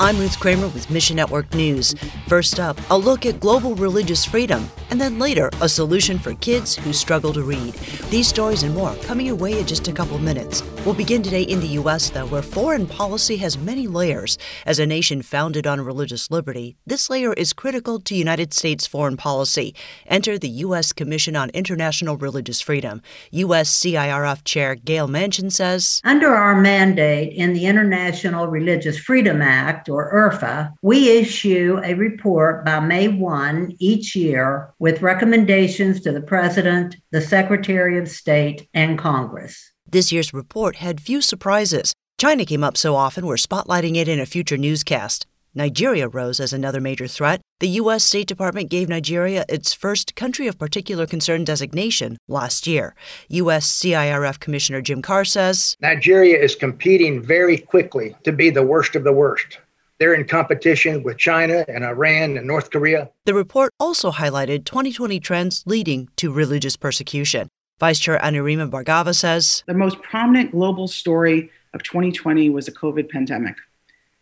I'm Ruth Kramer with Mission Network News. First up, a look at global religious freedom, and then later, a solution for kids who struggle to read. These stories and more coming your way in just a couple minutes. We'll begin today in the U.S., though, where foreign policy has many layers. As a nation founded on religious liberty, this layer is critical to United States foreign policy. Enter the U.S. Commission on International Religious Freedom. U.S. CIRF Chair Gayle Manchin says Under our mandate in the International Religious Freedom Act, or IRFA, we issue a report by May 1 each year with recommendations to the President, the Secretary of State, and Congress. This year's report had few surprises. China came up so often, we're spotlighting it in a future newscast. Nigeria rose as another major threat. The U.S. State Department gave Nigeria its first country of particular concern designation last year. U.S. CIRF Commissioner Jim Carr says Nigeria is competing very quickly to be the worst of the worst. They're in competition with China and Iran and North Korea. The report also highlighted 2020 trends leading to religious persecution. Vice Chair Anurima Bhargava says The most prominent global story of 2020 was the COVID pandemic.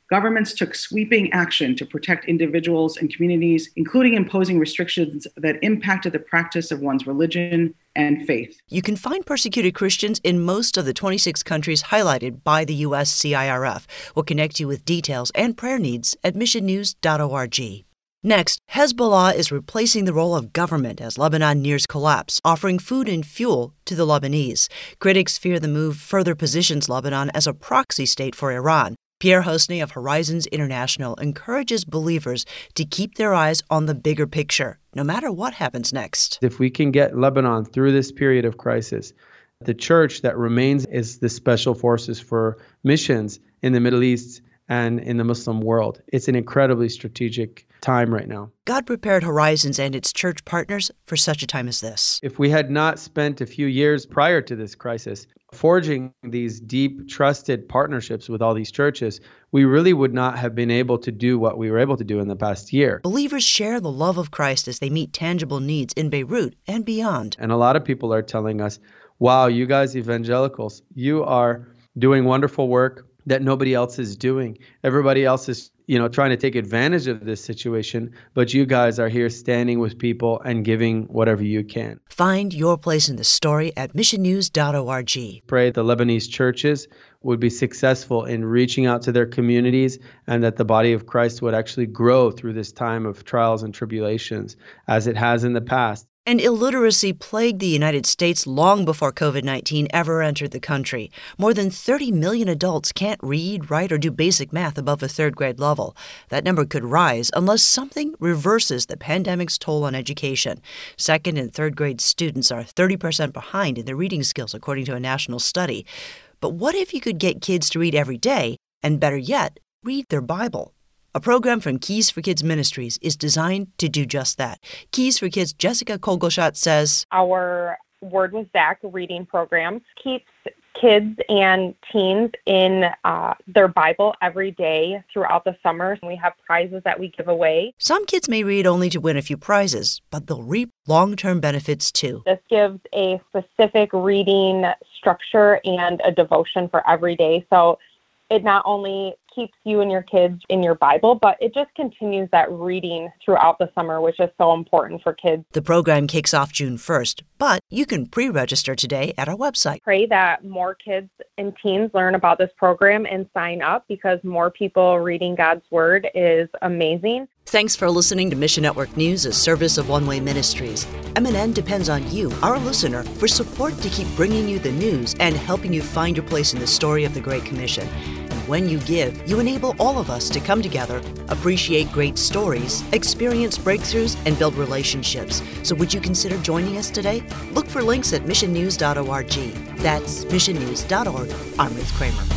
Governments took sweeping action to protect individuals and communities, including imposing restrictions that impacted the practice of one's religion and faith. You can find persecuted Christians in most of the 26 countries highlighted by the U.S. CIRF. We'll connect you with details and prayer needs at missionnews.org. Next, Hezbollah is replacing the role of government as Lebanon nears collapse, offering food and fuel to the Lebanese. Critics fear the move further positions Lebanon as a proxy state for Iran. Pierre Houssney of Horizons International encourages believers to keep their eyes on the bigger picture, no matter what happens next. If we can get Lebanon through this period of crisis, the church that remains is the special forces for missions in the Middle East and in the Muslim world. It's an incredibly strategic time right now. God prepared Horizons and its church partners for such a time as this. If we had not spent a few years prior to this crisis forging these deep, trusted partnerships with all these churches, we really would not have been able to do what we were able to do in the past year. Believers share the love of Christ as they meet tangible needs in Beirut and beyond. And a lot of people are telling us, wow, you guys evangelicals, you are doing wonderful work that nobody else is doing. Everybody else is, you know, trying to take advantage of this situation, but you guys are here standing with people and giving whatever you can. Find your place in the story at missionnews.org. Pray the Lebanese churches would be successful in reaching out to their communities and that the body of Christ would actually grow through this time of trials and tribulations as it has in the past. And illiteracy plagued the United States long before COVID 19 ever entered the country. More than 30 million adults can't read, write, or do basic math above a third grade level. That number could rise unless something reverses the pandemic's toll on education. Second and third grade students are 30% behind in their reading skills, according to a national study. But what if you could get kids to read every day, and better yet, read their Bible? A program from Keys for Kids Ministries is designed to do just that. Keys for Kids Jessica Kolgoshat says Our Word with Zach reading program keeps kids and teens in uh, their Bible every day throughout the summer. We have prizes that we give away. Some kids may read only to win a few prizes, but they'll reap long term benefits too. This gives a specific reading structure and a devotion for every day. So it not only keeps you and your kids in your Bible, but it just continues that reading throughout the summer, which is so important for kids. The program kicks off June 1st, but you can pre register today at our website. Pray that more kids and teens learn about this program and sign up because more people reading God's Word is amazing. Thanks for listening to Mission Network News, a service of One Way Ministries. MNN depends on you, our listener, for support to keep bringing you the news and helping you find your place in the story of the Great Commission. When you give, you enable all of us to come together, appreciate great stories, experience breakthroughs, and build relationships. So would you consider joining us today? Look for links at missionnews.org. That's missionnews.org. I'm Ruth Kramer.